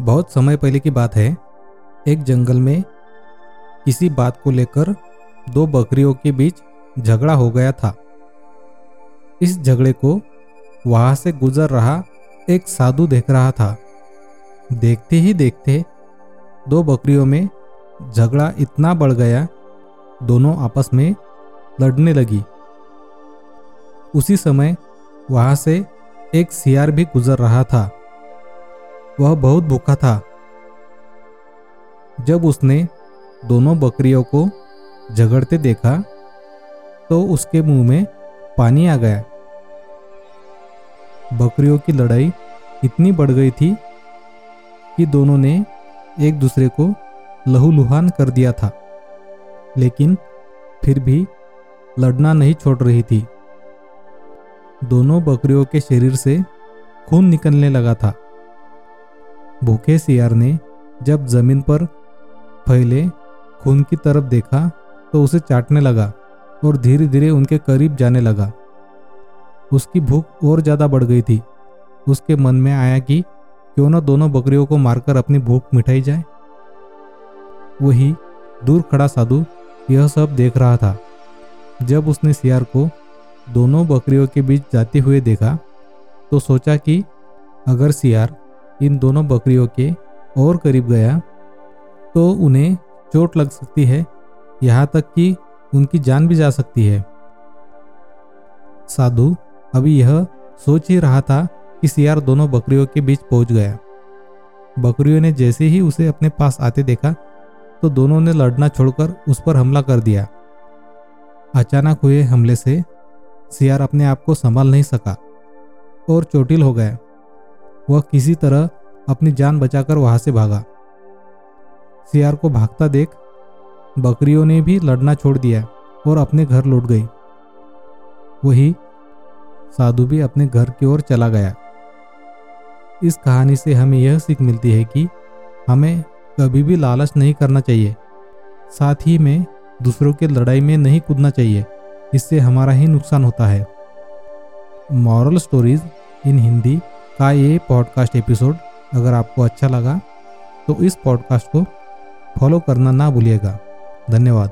बहुत समय पहले की बात है। एक जंगल में किसी बात को लेकर दो बकरियों के बीच झगड़ा हो गया था। इस झगड़े को वहाँ से गुजर रहा एक साधु देख रहा था। देखते ही देखते दो बकरियों में झगड़ा इतना बढ़ गया, दोनों आपस में लड़ने लगी। उसी समय वहाँ से एक सियार भी गुजर रहा था। वह बहुत भूखा था। जब उसने दोनों बकरियों को झगड़ते देखा तो उसके मुँह में पानी आ गया। बकरियों की लड़ाई इतनी बढ़ गई थी कि दोनों ने एक दूसरे को लहूलुहान कर दिया था, लेकिन फिर भी लड़ना नहीं छोड़ रही थी। दोनों बकरियों के शरीर से खून निकलने लगा था। भूखे सियार ने जब ज़मीन पर फैले खून की तरफ़ देखा तो उसे चाटने लगा और धीरे धीरे उनके करीब जाने लगा। उसकी भूख और ज़्यादा बढ़ गई थी। उसके मन में आया कि क्यों न दोनों बकरियों को मारकर अपनी भूख मिटाई जाए। वही दूर खड़ा साधु यह सब देख रहा था। जब उसने सियार को दोनों बकरियों के बीच जाते हुए देखा तो सोचा कि अगर सियार इन दोनों बकरियों के और करीब गया तो उन्हें चोट लग सकती है, यहाँ तक कि उनकी जान भी जा सकती है। साधु, अभी यह सोच ही रहा था कि सियार दोनों बकरियों के बीच पहुँच गया। बकरियों ने जैसे ही उसे अपने पास आते देखा तो दोनों ने लड़ना छोड़कर उस पर हमला कर दिया। अचानक हुए हमले से सियार अपने आप को संभाल नहीं सका और चोटिल हो गया। वह किसी तरह अपनी जान बचाकर वहाँ से भागा। सियार को भागता देख बकरियों ने भी लड़ना छोड़ दिया और अपने घर लौट गई। वही साधु भी अपने घर की ओर चला गया। इस कहानी से हमें यह सीख मिलती है कि हमें कभी भी लालच नहीं करना चाहिए। साथ ही में दूसरों के लड़ाई में नहीं कूदना चाहिए। इससे हमारा ही नुकसान होता है। मॉरल स्टोरीज इन हिंदी का ये पॉडकास्ट एपिसोड अगर आपको अच्छा लगा तो इस पॉडकास्ट को फॉलो करना ना भूलिएगा। धन्यवाद।